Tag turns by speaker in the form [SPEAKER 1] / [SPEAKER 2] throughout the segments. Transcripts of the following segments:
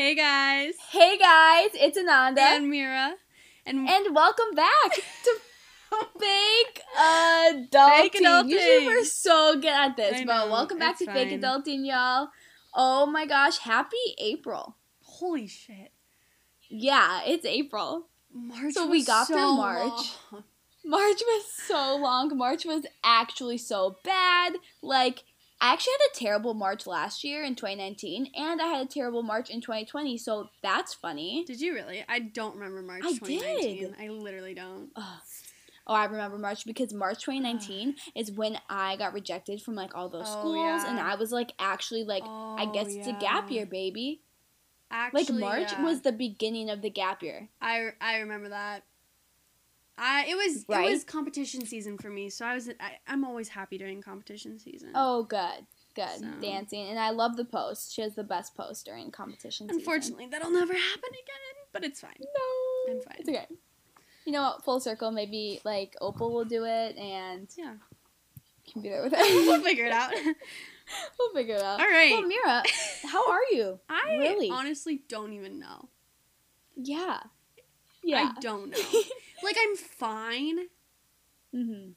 [SPEAKER 1] Hey guys.
[SPEAKER 2] Hey guys, it's Ananda.
[SPEAKER 1] And Mira.
[SPEAKER 2] And, and welcome back to Fake Adulting. Fake Adulting. Usually we're so good at this, but welcome back to fine. Fake Adulting, y'all. Oh my gosh, happy April.
[SPEAKER 1] Holy shit.
[SPEAKER 2] Yeah, it's April.
[SPEAKER 1] March so we got so through March.
[SPEAKER 2] Long. March was so long. March was actually so bad. Like I actually had a terrible March last year in 2019, and I had a terrible March in 2020, so that's funny.
[SPEAKER 1] Did you really? I don't remember March I 2019. Did. I literally don't.
[SPEAKER 2] Ugh. Oh, I remember March because March 2019 is when I got rejected from like all those oh, schools, yeah. and I was like actually like oh, I guess yeah. it's a gap year, baby. Actually, like March yeah. was the beginning of the gap year.
[SPEAKER 1] I I remember that. I it was right? it was competition season for me, so I was I, am always happy during competition season.
[SPEAKER 2] Oh, good, good so. dancing, and I love the post. She has the best post during competition.
[SPEAKER 1] Unfortunately,
[SPEAKER 2] season.
[SPEAKER 1] that'll never happen again, but it's fine.
[SPEAKER 2] No,
[SPEAKER 1] I'm fine.
[SPEAKER 2] It's okay. You know what? Full circle. Maybe like Opal will do it, and
[SPEAKER 1] yeah,
[SPEAKER 2] can be there with it.
[SPEAKER 1] we'll figure it out.
[SPEAKER 2] we'll figure it out.
[SPEAKER 1] All right.
[SPEAKER 2] Well, Mira, how are you?
[SPEAKER 1] I really honestly don't even know.
[SPEAKER 2] Yeah. Yeah.
[SPEAKER 1] I don't know. Like I'm fine.
[SPEAKER 2] Mhm.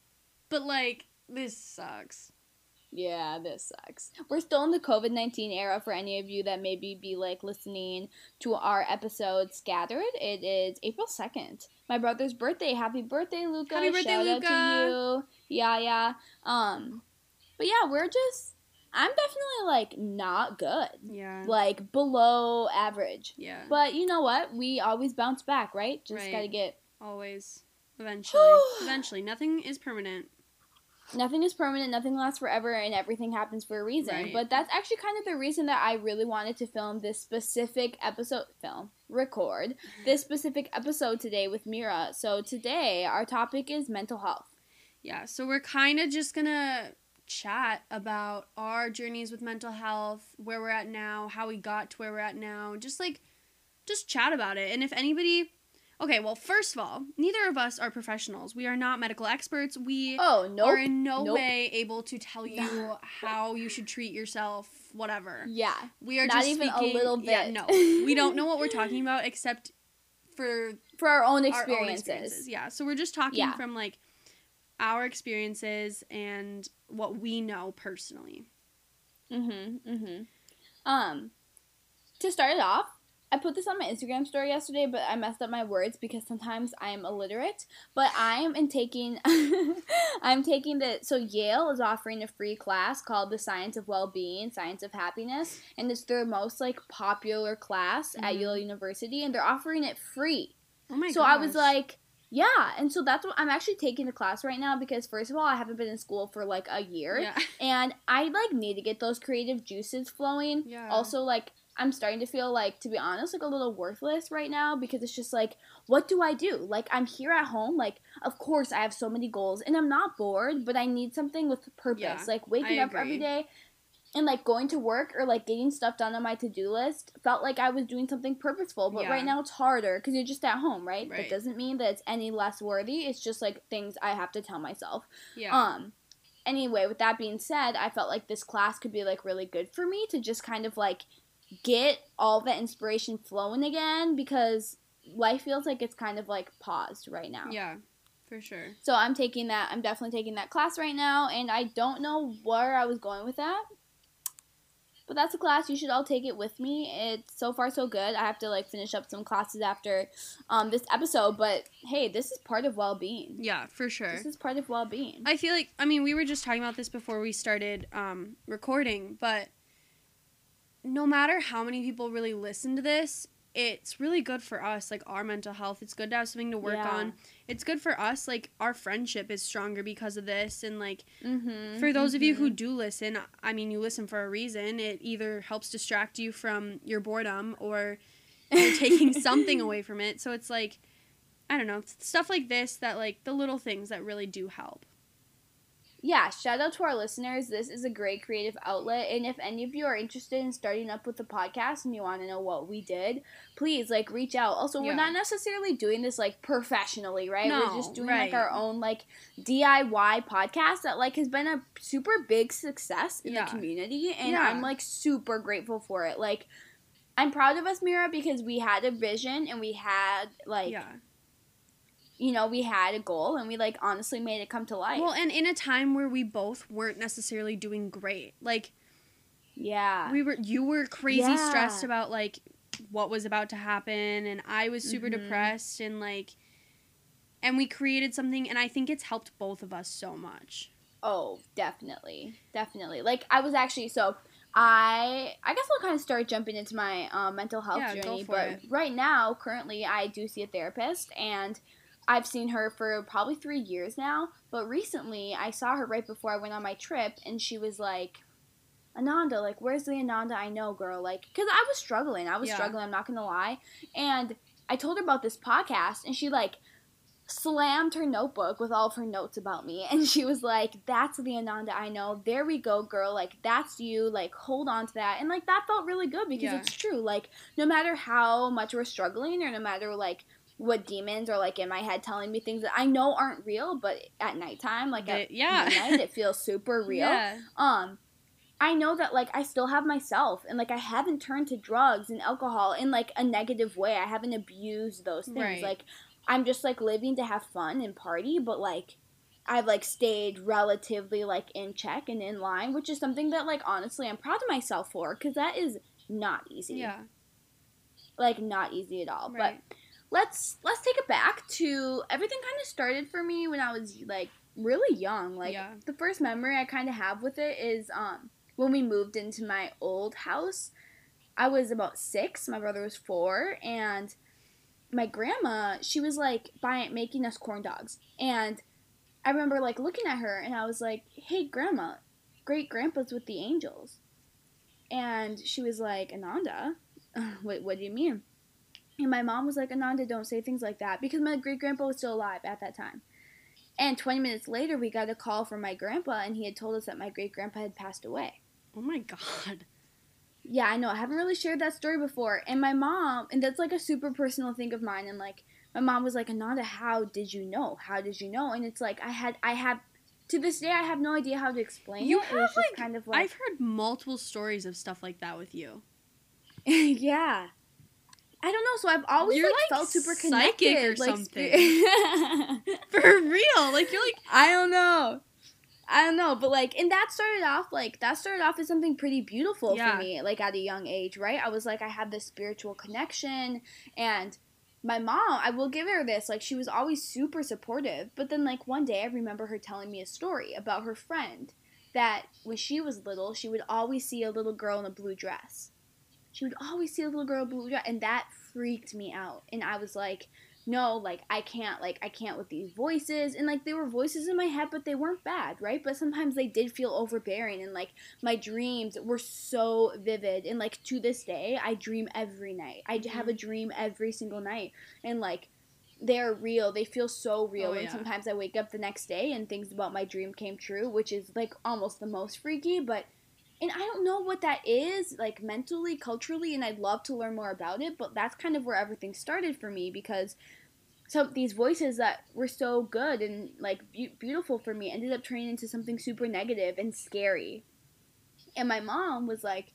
[SPEAKER 1] But like this sucks.
[SPEAKER 2] Yeah, this sucks. We're still in the COVID 19 era for any of you that maybe be like listening to our episode scattered. It is April 2nd. My brother's birthday. Happy birthday, Luca.
[SPEAKER 1] Happy birthday,
[SPEAKER 2] Shout
[SPEAKER 1] Luca.
[SPEAKER 2] out to you. Yeah, yeah. Um, but yeah, we're just, I'm definitely like not good.
[SPEAKER 1] Yeah.
[SPEAKER 2] Like below average.
[SPEAKER 1] Yeah.
[SPEAKER 2] But you know what? We always bounce back, right? Just
[SPEAKER 1] right.
[SPEAKER 2] gotta get
[SPEAKER 1] Always. Eventually. Eventually. Nothing is permanent.
[SPEAKER 2] Nothing is permanent, nothing lasts forever, and everything happens for a reason. Right. But that's actually kind of the reason that I really wanted to film this specific episode. Film, record this specific episode today with Mira. So today, our topic is mental health.
[SPEAKER 1] Yeah, so we're kind of just gonna chat about our journeys with mental health, where we're at now, how we got to where we're at now, just like, just chat about it. And if anybody Okay, well, first of all, neither of us are professionals. We are not medical experts. We
[SPEAKER 2] oh, nope.
[SPEAKER 1] are in no
[SPEAKER 2] nope.
[SPEAKER 1] way able to tell you how you should treat yourself, whatever.
[SPEAKER 2] Yeah.
[SPEAKER 1] We are
[SPEAKER 2] not
[SPEAKER 1] just
[SPEAKER 2] even
[SPEAKER 1] speaking,
[SPEAKER 2] a little bit.
[SPEAKER 1] Yeah, no. we don't know what we're talking about except for
[SPEAKER 2] for our own experiences.
[SPEAKER 1] Our own experiences. Yeah. So we're just talking yeah. from like our experiences and what we know personally.
[SPEAKER 2] Mhm. Mhm. Um to start it off, I put this on my Instagram story yesterday, but I messed up my words because sometimes I'm illiterate. But I'm in taking, I'm taking the so Yale is offering a free class called the Science of Well-being, Science of Happiness, and it's their most like popular class mm-hmm. at Yale University, and they're offering it free.
[SPEAKER 1] Oh my!
[SPEAKER 2] So
[SPEAKER 1] gosh.
[SPEAKER 2] I was like. Yeah, and so that's what I'm actually taking the class right now because first of all, I haven't been in school for like a year,
[SPEAKER 1] yeah.
[SPEAKER 2] and I like need to get those creative juices flowing.
[SPEAKER 1] Yeah.
[SPEAKER 2] Also, like I'm starting to feel like, to be honest, like a little worthless right now because it's just like, what do I do? Like, I'm here at home. Like, of course, I have so many goals and I'm not bored, but I need something with purpose. Yeah, like, waking up every day and like going to work or like getting stuff done on my to-do list felt like I was doing something purposeful but yeah. right now it's harder because you're just at home right?
[SPEAKER 1] right
[SPEAKER 2] that doesn't mean that it's any less worthy it's just like things I have to tell myself
[SPEAKER 1] yeah
[SPEAKER 2] um anyway with that being said I felt like this class could be like really good for me to just kind of like get all that inspiration flowing again because life feels like it's kind of like paused right now.
[SPEAKER 1] Yeah, for sure.
[SPEAKER 2] So I'm taking that. I'm definitely taking that class right now, and I don't know where I was going with that. But that's a class you should all take it with me. It's so far so good. I have to like finish up some classes after um, this episode, but hey, this is part of well-being.
[SPEAKER 1] Yeah, for sure.
[SPEAKER 2] This is part of well-being.
[SPEAKER 1] I feel like I mean we were just talking about this before we started um, recording, but no matter how many people really listen to this, it's really good for us, like our mental health. It's good to have something to work yeah. on. It's good for us, like our friendship is stronger because of this. And like
[SPEAKER 2] mm-hmm,
[SPEAKER 1] for those
[SPEAKER 2] mm-hmm.
[SPEAKER 1] of you who mm-hmm. do listen, I mean, you listen for a reason. It either helps distract you from your boredom or you're taking something away from it. So it's like, I don't know, stuff like this that like the little things that really do help
[SPEAKER 2] yeah, shout out to our listeners. This is a great creative outlet. And if any of you are interested in starting up with the podcast and you want to know what we did, please like reach out. Also, yeah. we're not necessarily doing this like professionally, right?
[SPEAKER 1] No,
[SPEAKER 2] we're just doing
[SPEAKER 1] right.
[SPEAKER 2] like our own like DIY podcast that like has been a super big success in yeah. the community. And yeah. I'm like super grateful for it. Like, I'm proud of us, Mira, because we had a vision and we had like
[SPEAKER 1] yeah.
[SPEAKER 2] You know, we had a goal and we like honestly made it come to life.
[SPEAKER 1] Well, and in a time where we both weren't necessarily doing great. Like
[SPEAKER 2] yeah.
[SPEAKER 1] we were you were crazy
[SPEAKER 2] Yeah.
[SPEAKER 1] stressed about like what was about to happen and I was super
[SPEAKER 2] Mhm.
[SPEAKER 1] depressed and like and we created something and I think it's helped both of us so much.
[SPEAKER 2] Oh, definitely, definitely. Like I was actually so I I guess I'll kind of start jumping into my um, mental health
[SPEAKER 1] Yeah,
[SPEAKER 2] journey.
[SPEAKER 1] for
[SPEAKER 2] But
[SPEAKER 1] it.
[SPEAKER 2] right now, currently, I do see a therapist, and I've seen her for probably three years now. But recently, I saw her right before I went on my trip, and she was like. Ananda, like, where's the Ananda I know, girl? Like, because I was struggling. I was
[SPEAKER 1] Yeah.
[SPEAKER 2] struggling, I'm not gonna lie. And I told her about this podcast, and she, like, slammed her notebook with all of her notes about me and she was like that's the ananda i know there we go girl like that's you like hold on to that and like that felt really good because
[SPEAKER 1] Yeah.
[SPEAKER 2] it's true like no matter how much we're struggling or no matter like what demons are like in my head telling me things that i know aren't real but at nighttime like at
[SPEAKER 1] yeah.
[SPEAKER 2] midnight it feels super real
[SPEAKER 1] Yeah.
[SPEAKER 2] um I know that like I still have myself and like I haven't turned to drugs and alcohol in like a negative way. I haven't abused those things.
[SPEAKER 1] Right.
[SPEAKER 2] Like I'm just like living to have fun and party, but like I've like stayed relatively like in check and in line, which is something that like honestly I'm proud of myself for cuz that is not easy.
[SPEAKER 1] Yeah.
[SPEAKER 2] Like not easy at all.
[SPEAKER 1] Right.
[SPEAKER 2] But let's let's take it back to everything kind of started for me when I was like really young. Like
[SPEAKER 1] Yeah.
[SPEAKER 2] the first memory I kind of have with it is um when we moved into my old house. I was about 6, my brother was 4 and my grandma, she was like buying making us corn dogs. And I remember like looking at her and I was like, "Hey grandma, great grandpa's with the angels." And she was like, "Ananda, what what do you mean?" And my mom was like, Ananda, don't say things like that because my great grandpa was still alive at that time. And 20 minutes later, we got a call from my grandpa, and he had told us that my great grandpa had passed away.
[SPEAKER 1] Oh my god.
[SPEAKER 2] Yeah, I know. I haven't really shared that story before. And my mom, and that's like a super personal thing of mine. And like, my mom was like, Ananda, how did you know? How did you know? And it's like, I had, I have, to this day, I have no idea how to explain
[SPEAKER 1] You
[SPEAKER 2] it.
[SPEAKER 1] have, like-
[SPEAKER 2] kind of like,
[SPEAKER 1] I've heard multiple stories of stuff like that with you.
[SPEAKER 2] yeah. I don't know. So I've always
[SPEAKER 1] You're,
[SPEAKER 2] like,
[SPEAKER 1] like,
[SPEAKER 2] felt super
[SPEAKER 1] psychic
[SPEAKER 2] connected,
[SPEAKER 1] or
[SPEAKER 2] like,
[SPEAKER 1] something. For real. Like you're like
[SPEAKER 2] I don't know. I don't know, but like, and that started off like that started off as something pretty beautiful
[SPEAKER 1] Yeah.
[SPEAKER 2] for me, like at a young age, right? I was like, I had this spiritual connection, and my mom, I will give her this, like, she was always super supportive, but then like one day, I remember her telling me a story about her friend that when she was little, she would always see a little girl in a blue dress. She would always see a little girl blue dress, and that freaked me out, and I was like no, like I can't, like I can't with these voices, and like they were voices in my head, but they weren't bad, right? But sometimes they did feel overbearing, and like my dreams were so vivid, and like to this day, I dream every night. I have a mm-hmm. dream every single night, and like they're real. They feel so real,
[SPEAKER 1] Oh,
[SPEAKER 2] and sometimes I wake up the next day and things about my dream came true, which is like almost the most freaky, but. And I don't know what that is, like mentally, culturally, and I'd love to learn more about it. But that's kind of where everything started for me because some these voices that were so good and like be- beautiful for me ended up turning into something super negative and scary. And my mom was like,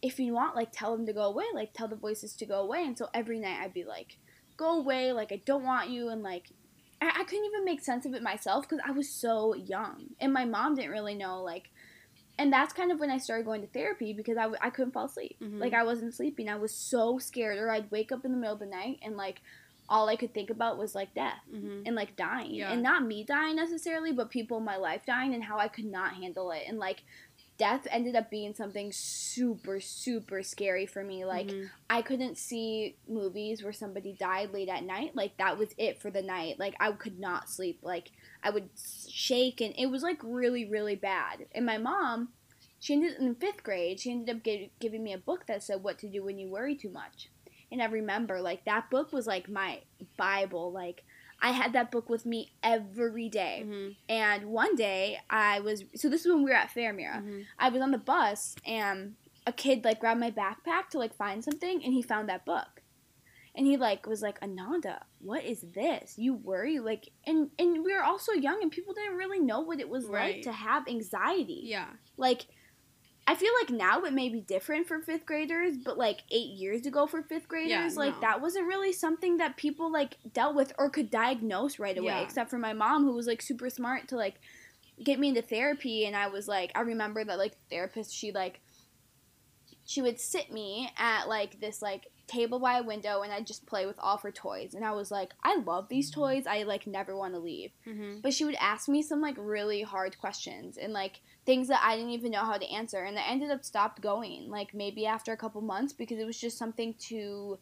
[SPEAKER 2] "If you want, like, tell them to go away. Like, tell the voices to go away." And so every night I'd be like, "Go away! Like, I don't want you." And like, I, I couldn't even make sense of it myself because I was so young, and my mom didn't really know like. And that's kind of when I started going to therapy because I, w- I couldn't fall asleep.
[SPEAKER 1] Mhm.
[SPEAKER 2] Like I wasn't sleeping. I was so scared, or I'd wake up in the middle of the night and like all I could think about was like death
[SPEAKER 1] mhm.
[SPEAKER 2] and like dying,
[SPEAKER 1] Yeah.
[SPEAKER 2] and not me dying necessarily, but people in my life dying and how I could not handle it. And like death ended up being something super super scary for me. Like
[SPEAKER 1] Mhm.
[SPEAKER 2] I couldn't see movies where somebody died late at night. Like that was it for the night. Like I could not sleep. Like I would shake and it was like really really bad. And my mom, she ended in fifth grade. She ended up gi- giving me a book that said what to do when you worry too much. And I remember like that book was like my bible. Like I had that book with me every day.
[SPEAKER 1] Mhm.
[SPEAKER 2] And one day I was so this is when we were at Fairmere.
[SPEAKER 1] Mhm.
[SPEAKER 2] I was on the bus and a kid like grabbed my backpack to like find something and he found that book. And he like was like, Ananda, what is this? You worry like and and we were also young and people didn't really know what it was
[SPEAKER 1] Right.
[SPEAKER 2] like to have anxiety.
[SPEAKER 1] Yeah.
[SPEAKER 2] Like I feel like now it may be different for fifth graders, but like eight years ago for fifth graders,
[SPEAKER 1] Yeah,
[SPEAKER 2] like
[SPEAKER 1] no.
[SPEAKER 2] that wasn't really something that people like dealt with or could diagnose right away,
[SPEAKER 1] Yeah.
[SPEAKER 2] except for my mom who was like super smart to like get me into therapy. And I was like, I remember that like therapist, she like, she would sit me at like this like table by a window and I'd just play with all of her toys. And I was like, I love these toys. I like never want to leave
[SPEAKER 1] Mm-hmm.
[SPEAKER 2] but she would ask me some like really hard questions and like things that I didn't even know how to answer and I ended up stopped going like maybe after a couple months because it was just something too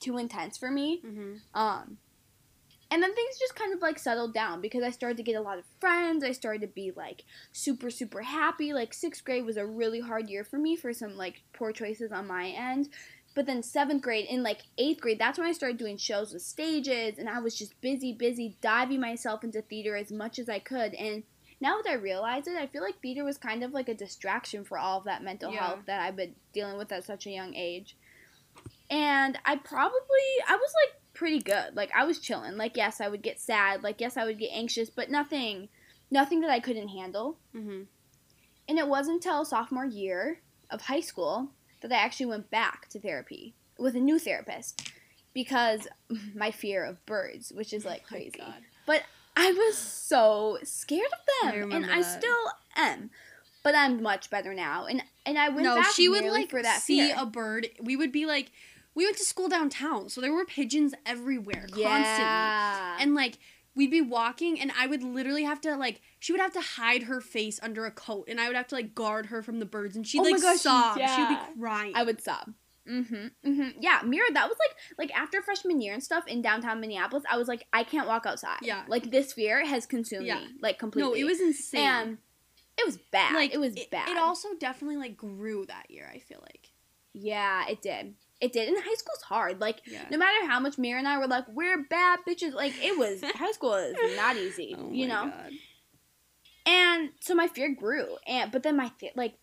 [SPEAKER 2] too intense for me
[SPEAKER 1] Mm-hmm.
[SPEAKER 2] um and then things just kind of like settled down because I started to get a lot of friends. I started to be like super, super happy. Like sixth grade was a really hard year for me for some like poor choices on my end. But then seventh grade and like eighth grade, that's when I started doing shows with stages and I was just busy, busy diving myself into theater as much as I could. And now that I realize it, I feel like theater was kind of like a distraction for all of that mental
[SPEAKER 1] Yeah.
[SPEAKER 2] health that I've been dealing with at such a young age. And I probably I was like pretty good. Like I was chilling. Like yes, I would get sad. Like yes, I would get anxious, but nothing nothing that I couldn't handle.
[SPEAKER 1] Mm-hmm.
[SPEAKER 2] And it wasn't until sophomore year of high school that I actually went back to therapy with a new therapist because my fear of birds, which is oh like
[SPEAKER 1] Oh
[SPEAKER 2] crazy.
[SPEAKER 1] God.
[SPEAKER 2] But I was so scared of
[SPEAKER 1] I
[SPEAKER 2] them, and
[SPEAKER 1] remember
[SPEAKER 2] I
[SPEAKER 1] that.
[SPEAKER 2] still am. But I'm much better now, and and I went
[SPEAKER 1] no,
[SPEAKER 2] back
[SPEAKER 1] she would like
[SPEAKER 2] for that
[SPEAKER 1] see
[SPEAKER 2] fear.
[SPEAKER 1] a bird. We would be like, we went to school downtown, so there were pigeons everywhere, constantly, and like we'd be walking, and I would literally have to like, she would have to hide her face under a coat, and I would have to like guard her from the birds, and she'd
[SPEAKER 2] Oh
[SPEAKER 1] like
[SPEAKER 2] gosh,
[SPEAKER 1] sob. She would be crying.
[SPEAKER 2] I would sob. Mhm. Mhm. Yeah, Mira, that was like like after freshman year and stuff in downtown Minneapolis. I was like, I can't walk outside.
[SPEAKER 1] Yeah.
[SPEAKER 2] Like this fear has consumed
[SPEAKER 1] Yeah.
[SPEAKER 2] me like completely.
[SPEAKER 1] No, it was insane.
[SPEAKER 2] and it was bad.
[SPEAKER 1] like
[SPEAKER 2] it was
[SPEAKER 1] it,
[SPEAKER 2] bad.
[SPEAKER 1] It also definitely like grew that year. I feel like.
[SPEAKER 2] yeah, it did. It did. And high school's hard. Like
[SPEAKER 1] Yeah.
[SPEAKER 2] no matter how much Mira and I were like, we're bad bitches. Like it was high school is not easy.
[SPEAKER 1] Oh
[SPEAKER 2] you
[SPEAKER 1] my
[SPEAKER 2] know.
[SPEAKER 1] God.
[SPEAKER 2] And so my fear grew, and but then my fe- like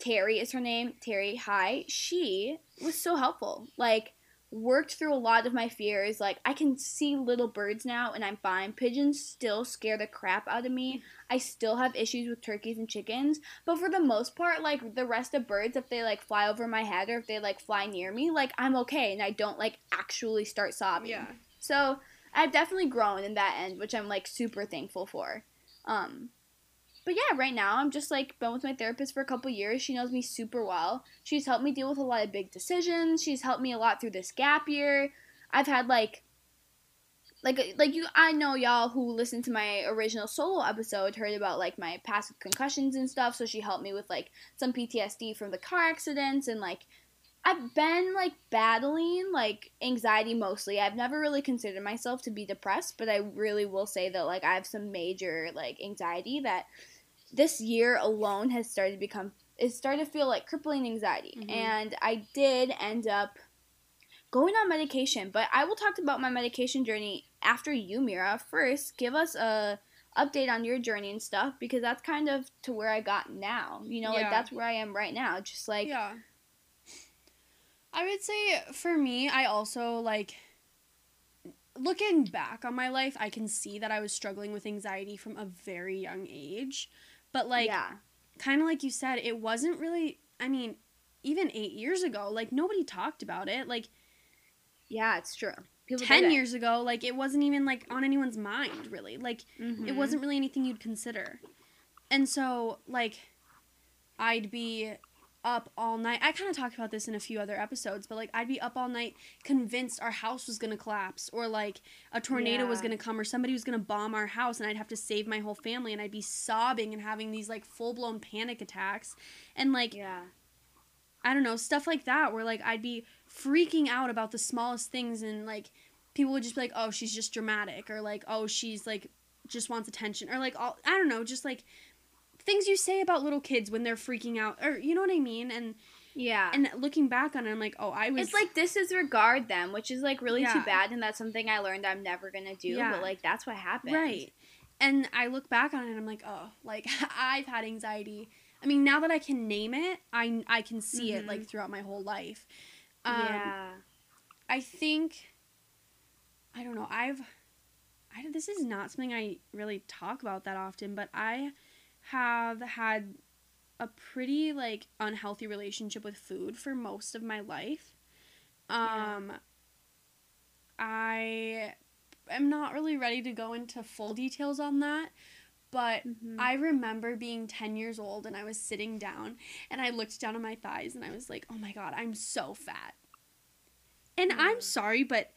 [SPEAKER 2] Terry is her name. Terry, hi. She was so helpful. Like worked through a lot of my fears. Like I can see little birds now, and I'm fine. Pigeons still scare the crap out of me. I still have issues with turkeys and chickens, but for the most part, like the rest of birds, if they like fly over my head or if they like fly near me, like I'm okay, and I don't like actually start sobbing.
[SPEAKER 1] Yeah.
[SPEAKER 2] So I've definitely grown in that end, which I'm like super thankful for. Um, but yeah, right now I'm just like been with my therapist for a couple years. She knows me super well. She's helped me deal with a lot of big decisions. She's helped me a lot through this gap year. I've had like like like you I know y'all who listened to my original solo episode heard about like my past concussions and stuff, so she helped me with like some PTSD from the car accidents and like I've been like battling like anxiety mostly. I've never really considered myself to be depressed, but I really will say that like I have some major like anxiety that this year alone has started to become it started to feel like crippling anxiety.
[SPEAKER 1] Mhm.
[SPEAKER 2] And I did end up going on medication, but I will talk about my medication journey after you, Mira. First, give us a update on your journey and stuff because that's kind of to where I got now. You know, like that's where I am right now. Just like
[SPEAKER 1] yeah. I would say for me, I also like looking back on my life, I can see that I was struggling with anxiety from a very young age. But like
[SPEAKER 2] yeah.
[SPEAKER 1] kind of like you said, it wasn't really I mean, even 8 years ago, like nobody talked about it. Like
[SPEAKER 2] Yeah, it's true. People
[SPEAKER 1] 10 years ago, like it wasn't even like on anyone's mind really. Like it
[SPEAKER 2] Mhm.
[SPEAKER 1] wasn't really anything you'd consider. And so, like, I'd be up all night. I kind of talked about this in a few other episodes, but like, I'd be up all night convinced our house was gonna collapse, or like a tornado was gonna come, or somebody was gonna bomb our house, and I'd have to save my whole family, and I'd be sobbing and having these like full blown panic attacks. And like,
[SPEAKER 2] Yeah.
[SPEAKER 1] I don't know, stuff like that where like I'd be freaking out about the smallest things and like people would just be like, "Oh, she's just dramatic," or like, "Oh, she's like just wants attention," or like all I don't know, just like things you say about little kids when they're freaking out or you know what I mean? And
[SPEAKER 2] Yeah.
[SPEAKER 1] and looking back on it, I'm like, "Oh, I was
[SPEAKER 2] it's like this is regard them, which is like really too bad, and that's something I learned I'm never gonna do.
[SPEAKER 1] Yeah.
[SPEAKER 2] But like that's what happened.
[SPEAKER 1] Right. And I look back on it and I'm like, "Oh, like I've had anxiety." I mean, now that I can name it, I I can see it
[SPEAKER 2] Mhm.
[SPEAKER 1] like throughout my whole life. Um,
[SPEAKER 2] yeah.
[SPEAKER 1] I think I don't know. I've I this is not something I really talk about that often, but I have had a pretty like unhealthy relationship with food for most of my life. Um
[SPEAKER 2] Yeah.
[SPEAKER 1] I am not really ready to go into full details on that, but
[SPEAKER 2] Mhm.
[SPEAKER 1] I remember being 10 years old and I was sitting down and I looked down at my thighs and I was like, "Oh my god, I'm so fat." And I'm sorry, but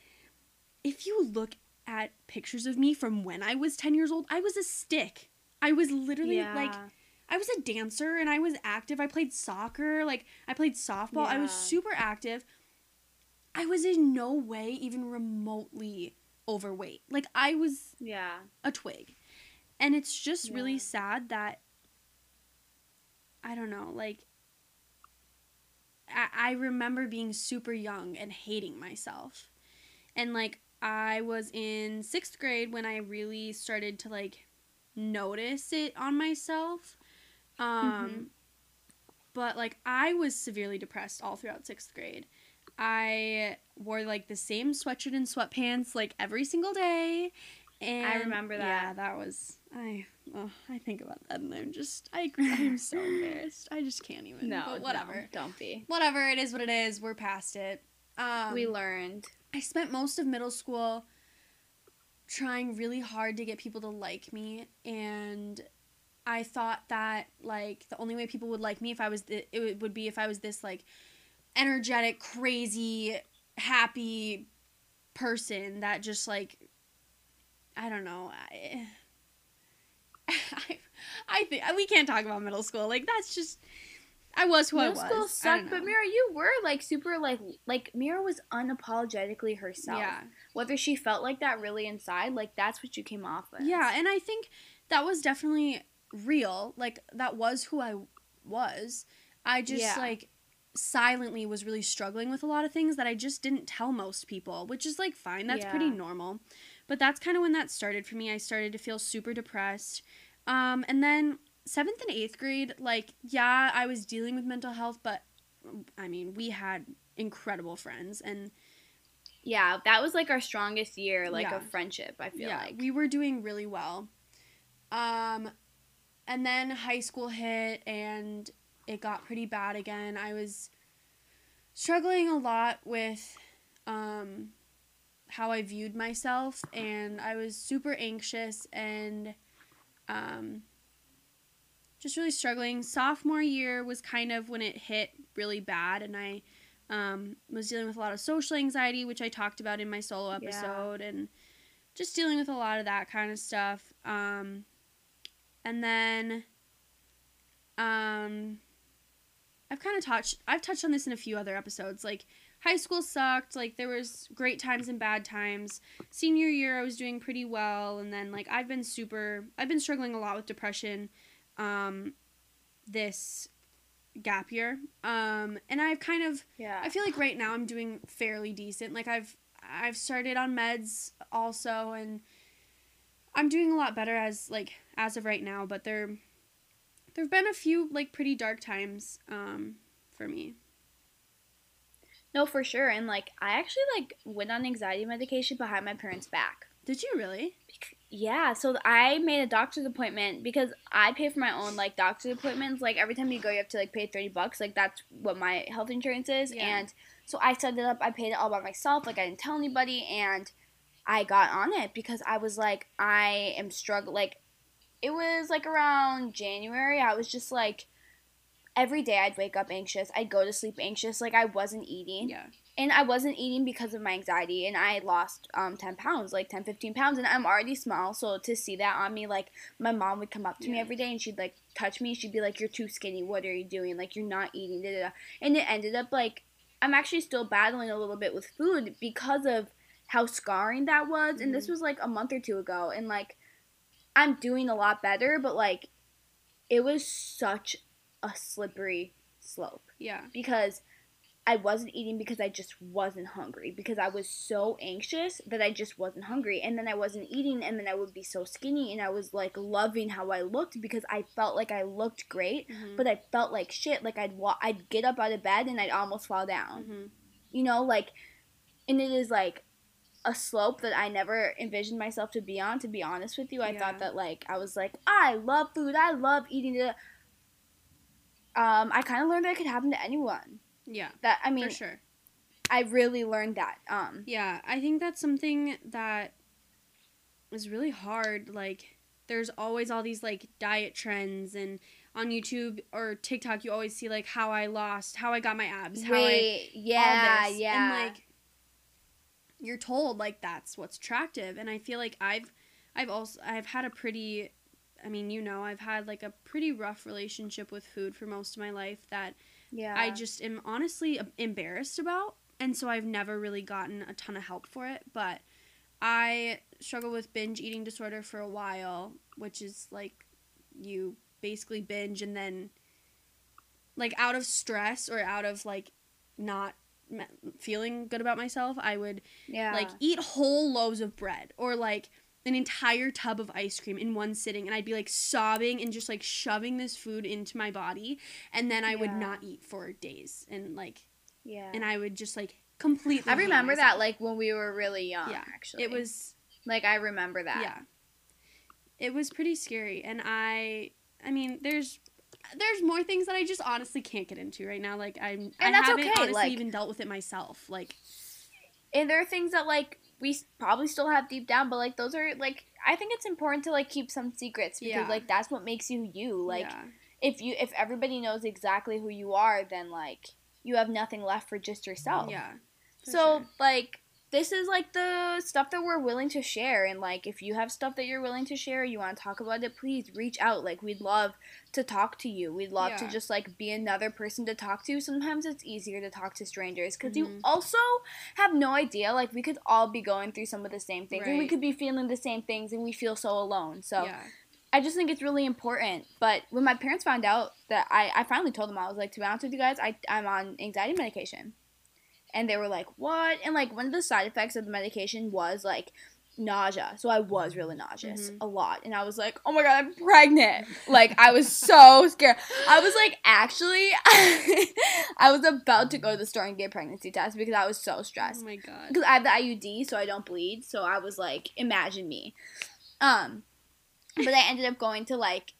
[SPEAKER 1] if you look at pictures of me from when I was 10 years old, I was a stick. I was literally like I was a dancer and I was active. I played soccer, like I played softball. I was super active. I was in no way even remotely overweight. Like I was
[SPEAKER 2] yeah.
[SPEAKER 1] a twig. And it's just really sad that I don't know, like I, I remember being super young and hating myself. And like I was in sixth grade when I really started to like notice it on myself. Um
[SPEAKER 2] Mhm.
[SPEAKER 1] but like I was severely depressed all throughout sixth grade. I wore like the same sweatshirt and sweatpants like every single day. And I
[SPEAKER 2] remember that.
[SPEAKER 1] Yeah,
[SPEAKER 2] that.
[SPEAKER 1] was I. Oh, I think about that and I'm just I agree I'm so embarrassed. I just can't even.
[SPEAKER 2] No,
[SPEAKER 1] but whatever.
[SPEAKER 2] no, don't be.
[SPEAKER 1] Whatever. It is what it is. We're past it. Um,
[SPEAKER 2] we learned.
[SPEAKER 1] I spent most of middle school trying really hard to get people to like me and I thought that like the only way people would like me if I was th- it would- be if I was this like energetic, crazy, happy person that just like I don't know. I I, I think we can't talk about middle school. Like that's just I was who
[SPEAKER 2] Middle
[SPEAKER 1] I was.
[SPEAKER 2] school sucked, but. Mira, you were like super like like Mira was unapologetically herself.
[SPEAKER 1] Yeah.
[SPEAKER 2] Whether she felt like that really inside, like that's what you came off as.
[SPEAKER 1] Yeah, and I think that was definitely real. Like that was who I was. I just
[SPEAKER 2] Yeah.
[SPEAKER 1] like silently was really struggling with a lot of things that I just didn't tell most people, which is like fine. That's pretty normal. But that's kind of when that started for me. I started to feel super depressed. Um, and then seventh and eighth grade, like, yeah, I was dealing with mental health, but I mean, we had incredible friends and
[SPEAKER 2] Yeah, that was like our strongest year, like
[SPEAKER 1] Yeah.
[SPEAKER 2] of friendship. I feel
[SPEAKER 1] yeah,
[SPEAKER 2] like.
[SPEAKER 1] we were doing really well. Um, and then high school hit and it got pretty bad again. I was struggling a lot with um, how I viewed myself, and I was super anxious and um, just really struggling. Sophomore year was kind of when it hit really bad, and I um, was dealing with a lot of social anxiety, which I talked about in my solo
[SPEAKER 2] Yeah.
[SPEAKER 1] episode, and just dealing with a lot of that kind of stuff. Um, and then um, I've kind of touched I've touched on this in a few other episodes. Like high school sucked. Like there was great times and bad times. Senior year I was doing pretty well, and then like I've been super I've been struggling a lot with depression. Um, this gap year. Um, and I've kind of
[SPEAKER 2] yeah.
[SPEAKER 1] I feel like right now I'm doing fairly decent. Like I've I've started on meds also and I'm doing a lot better as like as of right now, but there there've been a few like pretty dark times um for me.
[SPEAKER 2] no, for sure. And like, I actually like went on anxiety medication behind my parents' back.
[SPEAKER 1] Did you really?
[SPEAKER 2] Yeah, so I made a doctor's appointment because I pay for my own like doctor's appointments. Like every time you go, you have to like pay thirty bucks. Like that's what my health insurance is.
[SPEAKER 1] Yeah.
[SPEAKER 2] And so I set it up. I paid it all by myself. Like I didn't tell anybody, and I got on it because I was like, I am struggling. Like it was like around January. I was just like. Every day I'd wake up anxious. I'd go to sleep anxious. Like I wasn't eating
[SPEAKER 1] Yeah.
[SPEAKER 2] and I wasn't eating because of my anxiety and I lost um 10 pounds like 10 15 pounds and I'm already small so to see that on me like my mom would come up to me every day and she'd like touch me she'd be like you're too skinny what are you doing like you're not eating da, da, da. and it ended up like I'm actually still battling a little bit with food because of how scarring that was and this
[SPEAKER 1] Mhm.
[SPEAKER 2] was like a month or two ago and like I'm doing a lot better but like it was such a slippery slope
[SPEAKER 1] Yeah.
[SPEAKER 2] because I wasn't eating because I just wasn't hungry because I was so anxious that I just wasn't hungry and then I wasn't eating and then I would be so skinny and I was like loving how I looked because I felt like I looked great
[SPEAKER 1] Mhm.
[SPEAKER 2] but I felt like shit like I'd wa- I'd get up out of bed and I'd almost fall down
[SPEAKER 1] Mhm.
[SPEAKER 2] you know like and it is like a slope that I never envisioned myself to be on to be honest with you I
[SPEAKER 1] Yeah.
[SPEAKER 2] thought that like I was like I love food I love eating it um, I kind of learned that it could happen to anyone.
[SPEAKER 1] Yeah.
[SPEAKER 2] That I mean,
[SPEAKER 1] for sure.
[SPEAKER 2] I really learned that. Um,
[SPEAKER 1] Yeah, I think that's something that is really hard. Like, there's always all these like diet trends, and on YouTube or TikTok, you always see like how I lost, how I got my abs, how I
[SPEAKER 2] yeah, yeah,
[SPEAKER 1] And like you're told like that's what's attractive. And I feel like I've I've also I've had a pretty I mean, you know, I've had like a pretty rough relationship with food for most of my life that
[SPEAKER 2] yeah.
[SPEAKER 1] I just am honestly embarrassed about. And so I've never really gotten a ton of help for it, but I struggled with binge eating disorder for a while, which is like you basically binge and then like out of stress or out of like not feeling good about myself, I would
[SPEAKER 2] yeah,
[SPEAKER 1] like eat whole loaves of bread or like an entire tub of ice cream in one sitting and I'd be like sobbing and just like shoving this food into my body and then I would not eat for days and like
[SPEAKER 2] yeah.
[SPEAKER 1] and I would just like completely
[SPEAKER 2] I remember that like when we were really young.
[SPEAKER 1] Yeah,
[SPEAKER 2] actually,
[SPEAKER 1] it was
[SPEAKER 2] like I remember that.
[SPEAKER 1] yeah. It was pretty scary and I I mean there's there's more things that I just honestly can't get into right now like I'm I
[SPEAKER 2] And that's
[SPEAKER 1] haven't
[SPEAKER 2] okay,
[SPEAKER 1] honestly
[SPEAKER 2] like-
[SPEAKER 1] even dealt with it myself like
[SPEAKER 2] and there are things that like we probably still have deep down, but like those are like I think it's important to like keep some secrets because
[SPEAKER 1] Yeah.
[SPEAKER 2] like that's what makes you you. Like
[SPEAKER 1] yeah.
[SPEAKER 2] if you if everybody knows exactly who you are, then like you have nothing left for just yourself.
[SPEAKER 1] yeah
[SPEAKER 2] So
[SPEAKER 1] sure.
[SPEAKER 2] like this is like the stuff that we're willing to share and like if you have stuff that you're willing to share, you want to talk about it, please reach out. Like we'd love to talk to you. We'd love to just like be another person to talk to. Sometimes it's easier to talk to strangers cuz you
[SPEAKER 1] Mhm.
[SPEAKER 2] also have no idea like we could all be going through some of the same things and we could be feeling the same things and we feel so alone. So
[SPEAKER 1] yeah
[SPEAKER 2] I just think it's really important. But when my parents found out that I, I finally told them, I was like, to be honest with you guys, I, I'm on anxiety medication. And they were like, what? And like one of the side effects of the medication was like nausea. So I was really nauseous
[SPEAKER 1] Mhm.
[SPEAKER 2] a lot. And I was like, oh my God, I'm pregnant. like I was so scared. I was like, actually, I was about to go to the store and get a pregnancy test because I was so stressed
[SPEAKER 1] oh my god
[SPEAKER 2] because I have the IUD, so I don't bleed. So I was like, imagine me. Um, but I ended up going to like,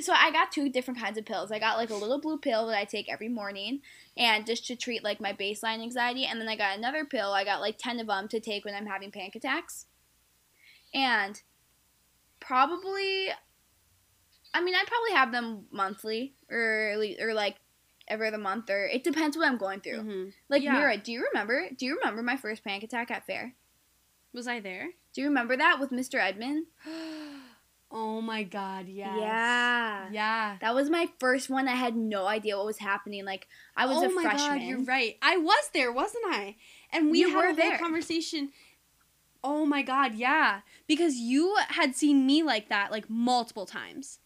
[SPEAKER 2] so I got two different kinds of pills. I got like a little blue pill that I take every morning, and just to treat like my baseline anxiety. And then I got another pill. I got like ten of them to take when I'm having panic attacks. And probably, I mean, I'd probably have them monthly or or like every other month, or it depends what I'm going through.
[SPEAKER 1] Mhm.
[SPEAKER 2] Like
[SPEAKER 1] Yeah.
[SPEAKER 2] Mira, do you remember? Do you remember my first panic attack at fair?
[SPEAKER 1] was I there
[SPEAKER 2] Do you remember that with Mr. Edmond?
[SPEAKER 1] oh my god yes
[SPEAKER 2] Yeah.
[SPEAKER 1] yeah
[SPEAKER 2] That was my first one. I had no idea what was happening. Like I was
[SPEAKER 1] oh
[SPEAKER 2] a
[SPEAKER 1] my
[SPEAKER 2] freshman.
[SPEAKER 1] god, you're right. I was there, wasn't I? And we
[SPEAKER 2] You
[SPEAKER 1] had
[SPEAKER 2] were
[SPEAKER 1] a whole conversation. Oh my god, yeah. Because you had seen me like that like multiple times.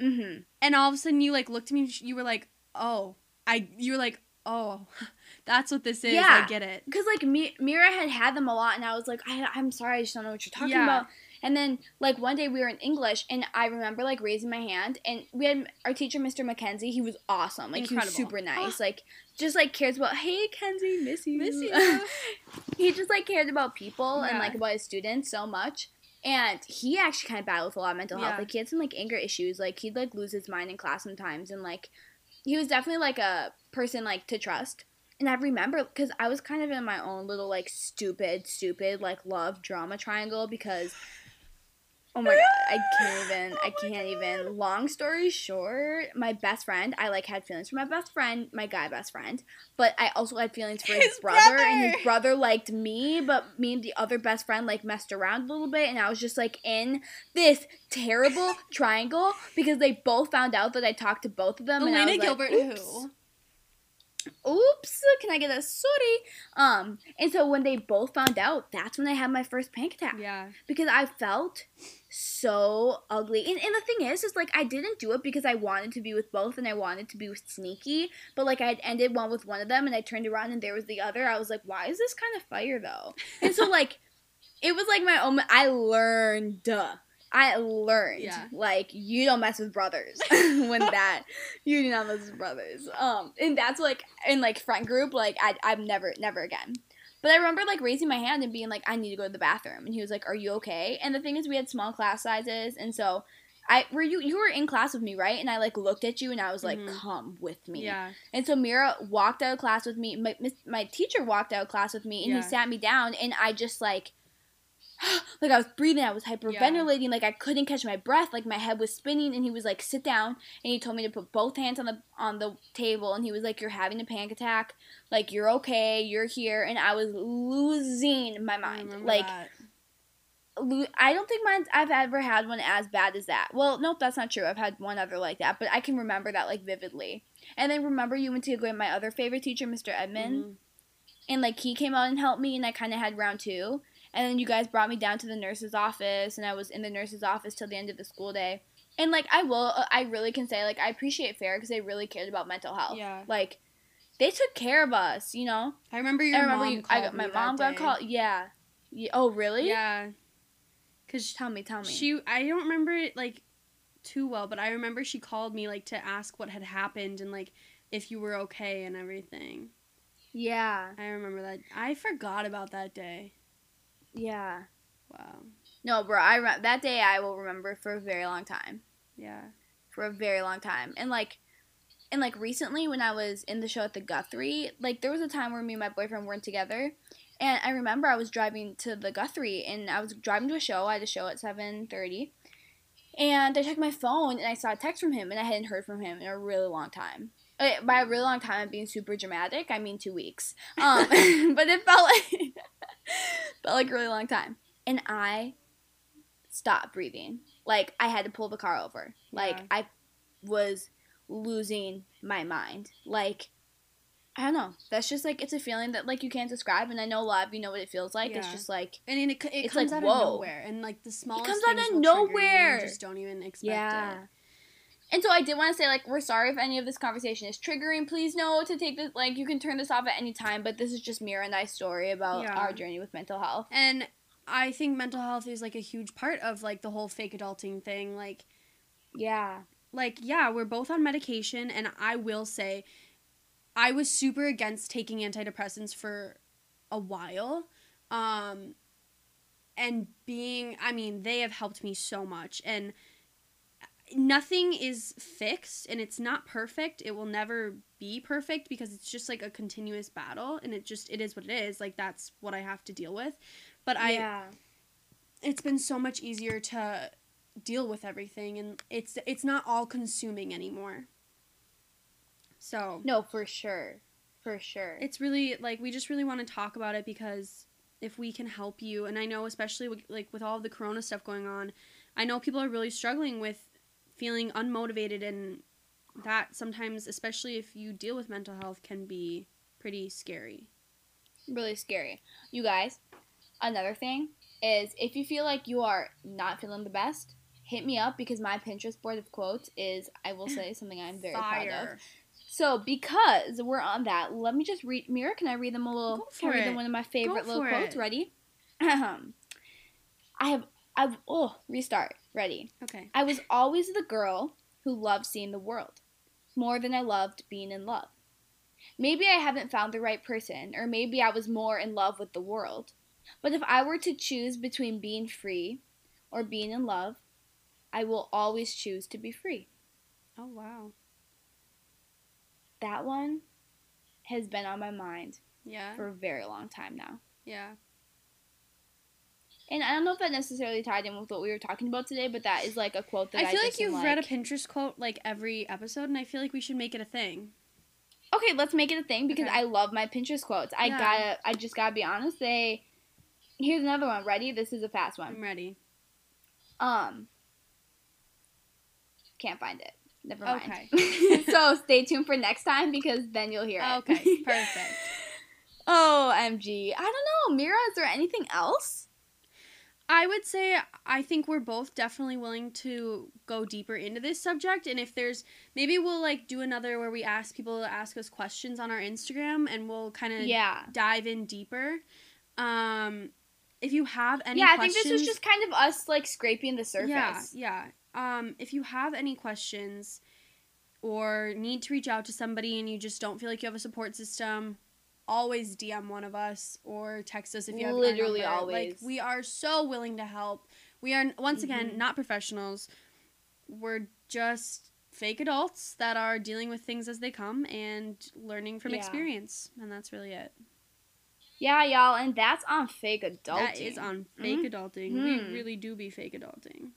[SPEAKER 2] Mm-hmm.
[SPEAKER 1] And all of a sudden you like looked at me and you were like, "Oh." I you were like, "Oh. That's what this is.
[SPEAKER 2] Yeah.
[SPEAKER 1] I get it."
[SPEAKER 2] Because like Mi- Mira had had them a lot, and I was like, I- I'm sorry, I just don't know what you're talking
[SPEAKER 1] Yeah.
[SPEAKER 2] about. And then like one day we were in English, and I remember like raising my hand, and we had our teacher, Mr. Mackenzie. He was awesome. Like he was super nice. like just like cares about. Hey, Kenzie, miss you.
[SPEAKER 1] Miss you.
[SPEAKER 2] he just like cared about people and like about his students so much. And he actually kind of battled with a lot of mental health. Like he had some like anger issues. Like he'd like lose his mind in class sometimes, and like he was definitely like a person like to trust. And I remember because I was kind of in my own little like stupid, stupid like love drama triangle because oh my god, I can't even, I can't even. Long story short, my best friend, I like had feelings for my best friend, my guy best friend, but I also had feelings for his,
[SPEAKER 1] His
[SPEAKER 2] brother, and his brother liked me, but me and the other best friend like messed around a little bit, and I was just like in this terrible triangle because they both found out that I talked to both of them. and I
[SPEAKER 1] Elena
[SPEAKER 2] was like,
[SPEAKER 1] Gilbert who?
[SPEAKER 2] Oops, can I get a sorry? Um, and so when they both found out, that's when I had my first panic attack
[SPEAKER 1] Yeah.
[SPEAKER 2] because I felt so ugly. And, and the thing is, is like I didn't do it because I wanted to be with both and I wanted to be with Sneaky, but like I had ended one with one of them and I turned around and there was the other. I was like, why is this kind of fire though? And so like, it was like my own. I learned. I learned
[SPEAKER 1] Yeah.
[SPEAKER 2] like you don't mess with brothers when that you do not mess with brothers. Um, and that's like in like front group like I I'm never never again. But I remember like raising my hand and being like I need to go to the bathroom, and he was like, "Are you okay?" And the thing is, we had small class sizes, and so I were you you were in class with me, right? And I like looked at you and I was like,
[SPEAKER 1] Mhm.
[SPEAKER 2] "Come with me."
[SPEAKER 1] Yeah.
[SPEAKER 2] And so Mira walked out of class with me. My my teacher walked out of class with me, and
[SPEAKER 1] Yeah.
[SPEAKER 2] he sat me down, and I just like. Like I was breathing, I was hyperventilating, like I couldn't catch my breath, like my head was spinning, and he was like, "Sit down," and he told me to put both hands on the on the table, and he was like, "You're having a panic attack, like you're okay, you're here," and I was losing my mind, like
[SPEAKER 1] that.
[SPEAKER 2] I don't think mine I've ever had one as bad as that. Well, nope, that's not true. I've had one other like that, but I can remember that like vividly. And then remember you went to go with my other favorite teacher, Mr. Edmond,
[SPEAKER 1] Mhm.
[SPEAKER 2] and like he came out and helped me, and I kind of had round two. And then you guys brought me down to the nurse's office, and I was in the nurse's office till the end of the school day. And like I will, I really can say like I appreciate Fair because they really cared about mental health.
[SPEAKER 1] Yeah.
[SPEAKER 2] Like they took care of us, you know.
[SPEAKER 1] I remember your
[SPEAKER 2] I remember
[SPEAKER 1] mom
[SPEAKER 2] you, I got, my mom got called. Yeah. yeah. Oh really?
[SPEAKER 1] Yeah. Cause
[SPEAKER 2] Tell me, tell me.
[SPEAKER 1] she, I don't remember it like too well, but I remember she called me like to ask what had happened and like if you were okay and everything.
[SPEAKER 2] yeah.
[SPEAKER 1] I remember that. I forgot about that day.
[SPEAKER 2] Yeah.
[SPEAKER 1] Wow.
[SPEAKER 2] No, bro. I re- that day I will remember for a very long time.
[SPEAKER 1] Yeah.
[SPEAKER 2] For a very long time. And like, and like recently when I was in the show at the Guthrie, like there was a time where me and my boyfriend weren't together, and I remember I was driving to the Guthrie and I was driving to a show. I had a show at seven thirty, and I checked my phone and I saw a text from him and I hadn't heard from him in a really long time. By a really long time, I'm being super dramatic. I mean two weeks. Um, but it felt like felt like a really long time. And I stopped breathing. Like I had to pull the car over. Like
[SPEAKER 1] Yeah.
[SPEAKER 2] I was losing my mind. Like I don't know. That's just like it's a feeling that like you can't describe, and I know a lot of you know what it feels like. It's just like
[SPEAKER 1] And then it, it
[SPEAKER 2] It's
[SPEAKER 1] comes
[SPEAKER 2] like,
[SPEAKER 1] out
[SPEAKER 2] whoa.
[SPEAKER 1] of nowhere, and like the smallest
[SPEAKER 2] comes out of
[SPEAKER 1] will trigger you, and
[SPEAKER 2] nowhere.
[SPEAKER 1] You just don't even expect
[SPEAKER 2] yeah.
[SPEAKER 1] it.
[SPEAKER 2] And so I did want to say like we're sorry if any of this conversation is triggering. Please know to take this like you can turn this off at any time. But this is just Mira and I's story about
[SPEAKER 1] Yeah.
[SPEAKER 2] our journey with mental health.
[SPEAKER 1] And I think mental health is like a huge part of like the whole fake adulting thing. Like,
[SPEAKER 2] Yeah.
[SPEAKER 1] like yeah, we're both on medication, and I will say, I was super against taking antidepressants for a while, um, and being. I mean, they have helped me so much, and nothing is fixed, and it's not perfect. It will never be perfect because it's just like a continuous battle, and it just it is what it is. Like that's what I have to deal with, but I
[SPEAKER 2] yeah.
[SPEAKER 1] it's been so much easier to deal with everything and it's it's not all consuming anymore so
[SPEAKER 2] No, for sure. For sure.
[SPEAKER 1] it's really like we just really want to talk about it because if we can help you and i know especially with, like with all the corona stuff going on i know people are really struggling with feeling unmotivated and that sometimes especially if you deal with mental health can be pretty scary
[SPEAKER 2] really scary. You guys, another thing is if you feel like you are not feeling the best, hit me up because my Pinterest board of quotes is, I will say, something I'm very proud of. So because we're on that, let me just read. Mira, can I read them a little?
[SPEAKER 1] Go
[SPEAKER 2] can I
[SPEAKER 1] for
[SPEAKER 2] read them
[SPEAKER 1] it.
[SPEAKER 2] one of my favorite little
[SPEAKER 1] for
[SPEAKER 2] quotes?
[SPEAKER 1] it.
[SPEAKER 2] Ready? I have. I've. Oh, restart. Ready.
[SPEAKER 1] okay
[SPEAKER 2] I was always the girl who loved seeing the world more than I loved being in love. Maybe I haven't found the right person, or maybe I was more in love with the world. But if I were to choose between being free or being in love, I will always choose to be free.
[SPEAKER 1] oh wow
[SPEAKER 2] That one has been on my mind
[SPEAKER 1] yeah
[SPEAKER 2] for a very long time now.
[SPEAKER 1] yeah
[SPEAKER 2] And I don't know if that necessarily tied in with what we were talking about today, but that is like a quote that I,
[SPEAKER 1] I feel like
[SPEAKER 2] just
[SPEAKER 1] you've read a Pinterest quote like every episode, and I feel like we should make it a thing.
[SPEAKER 2] Okay, let's make it a thing because
[SPEAKER 1] Okay.
[SPEAKER 2] I love my Pinterest quotes. I
[SPEAKER 1] Yeah.
[SPEAKER 2] gotta, I just gotta be honest. They, here's another one. Ready? This is a fast one.
[SPEAKER 1] I'm ready.
[SPEAKER 2] Um, can't find it. Never mind.
[SPEAKER 1] Okay.
[SPEAKER 2] so stay tuned for next time because then you'll hear it.
[SPEAKER 1] Okay, perfect.
[SPEAKER 2] oh, MG. I don't know, Mira. Is there anything else?
[SPEAKER 1] I would say I think we're both definitely willing to go deeper into this subject, and if there's maybe we'll like do another where we ask people to ask us questions on our Instagram, and we'll kind of
[SPEAKER 2] Yeah.
[SPEAKER 1] dive in deeper. Um, if you have any,
[SPEAKER 2] yeah, I think this was just kind of us like scraping the surface.
[SPEAKER 1] Yeah, yeah. Um, if you have any questions or need to reach out to somebody and you just don't feel like you have a support system, always DM one of us or text us if you have
[SPEAKER 2] Literally always.
[SPEAKER 1] Like we are so willing to help. We are once again
[SPEAKER 2] Mhm.
[SPEAKER 1] not professionals. we're just fake adults that are dealing with things as they come and learning from
[SPEAKER 2] Yeah.
[SPEAKER 1] experience. And that's really it.
[SPEAKER 2] Yeah, y'all, and that's on fake adulting.
[SPEAKER 1] That is on fake
[SPEAKER 2] Mhm.
[SPEAKER 1] adulting.
[SPEAKER 2] Mhm.
[SPEAKER 1] We really do be fake adulting.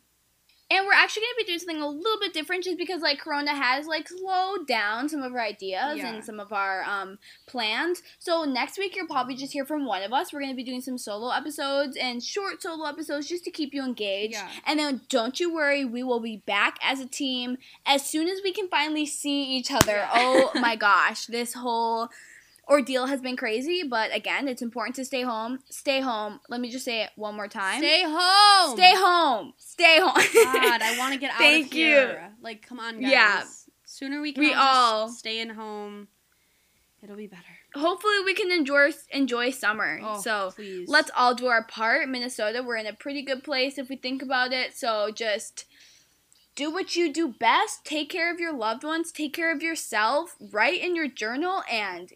[SPEAKER 2] And we're actually going to be doing something a little bit different just because like Corona has like slowed down some of our ideas
[SPEAKER 1] Yeah.
[SPEAKER 2] and some of our um plans. So next week you'll probably just hear from one of us. We're going to be doing some solo episodes and short solo episodes just to keep you engaged.
[SPEAKER 1] Yeah.
[SPEAKER 2] And then don't you worry, we will be back as a team as soon as we can finally see each other.
[SPEAKER 1] Yeah.
[SPEAKER 2] Oh my gosh, this whole ordeal has been crazy, but again, it's important to stay home. Stay home. Let me just say it one more time.
[SPEAKER 1] Stay home.
[SPEAKER 2] Stay home. Stay home.
[SPEAKER 1] God, I want to get out
[SPEAKER 2] Thank
[SPEAKER 1] of
[SPEAKER 2] you.
[SPEAKER 1] here. Like, come on, guys.
[SPEAKER 2] Yeah.
[SPEAKER 1] Sooner we can
[SPEAKER 2] We
[SPEAKER 1] all,
[SPEAKER 2] all-
[SPEAKER 1] stay in home. It'll be better.
[SPEAKER 2] Hopefully we can enjoy enjoy summer.
[SPEAKER 1] Oh,
[SPEAKER 2] so
[SPEAKER 1] please.
[SPEAKER 2] let's all do our part. Minnesota, we're in a pretty good place if we think about it. So just do what you do best. Take care of your loved ones. Take care of yourself. Write in your journal and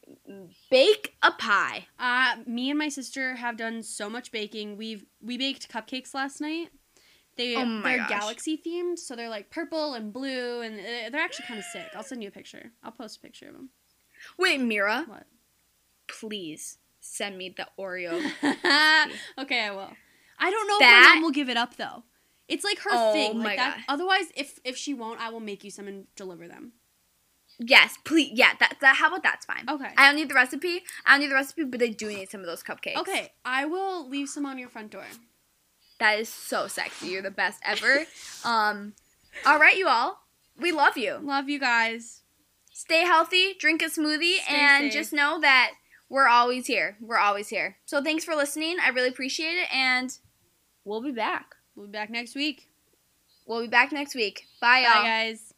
[SPEAKER 2] bake a pie.
[SPEAKER 1] Uh, me and my sister have done so much baking. We've we baked cupcakes last night. They
[SPEAKER 2] Oh
[SPEAKER 1] they're
[SPEAKER 2] gosh.
[SPEAKER 1] galaxy themed, so they're like purple and blue, and uh, they're actually kind of sick. I'll send you a picture. I'll post a picture of them.
[SPEAKER 2] Wait, Mira,
[SPEAKER 1] What?
[SPEAKER 2] please send me the Oreo.
[SPEAKER 1] okay, I will. I don't know if
[SPEAKER 2] That-
[SPEAKER 1] my mom will give it up though. It's like her
[SPEAKER 2] Oh
[SPEAKER 1] thing.
[SPEAKER 2] my
[SPEAKER 1] Like that.
[SPEAKER 2] God.
[SPEAKER 1] Otherwise, if if she won't, I will make you some and deliver them.
[SPEAKER 2] yes, please. Yeah, that, that how about that's fine.
[SPEAKER 1] Okay.
[SPEAKER 2] I don't need the recipe. I don't need the recipe, but I do need some of those cupcakes.
[SPEAKER 1] Okay, I will leave some on your front door.
[SPEAKER 2] That is so sexy. You're the best ever. um, all right, you all. We love you.
[SPEAKER 1] Love you guys.
[SPEAKER 2] Stay healthy, drink a smoothie,
[SPEAKER 1] Stay
[SPEAKER 2] and
[SPEAKER 1] safe.
[SPEAKER 2] just know that we're always here. We're always here. So thanks for listening. I really appreciate it, and we'll be back.
[SPEAKER 1] We'll be back next week.
[SPEAKER 2] We'll be back next week. Bye,
[SPEAKER 1] Bye,
[SPEAKER 2] y'all.
[SPEAKER 1] guys.